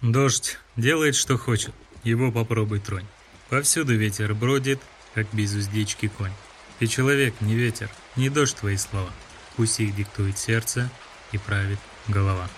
Дождь делает, что хочет, его попробуй тронь. Повсюду ветер бродит, как без уздечки конь. Ты человек, не ветер, не дождь твои слова. Пусть их диктует сердце и правит голова.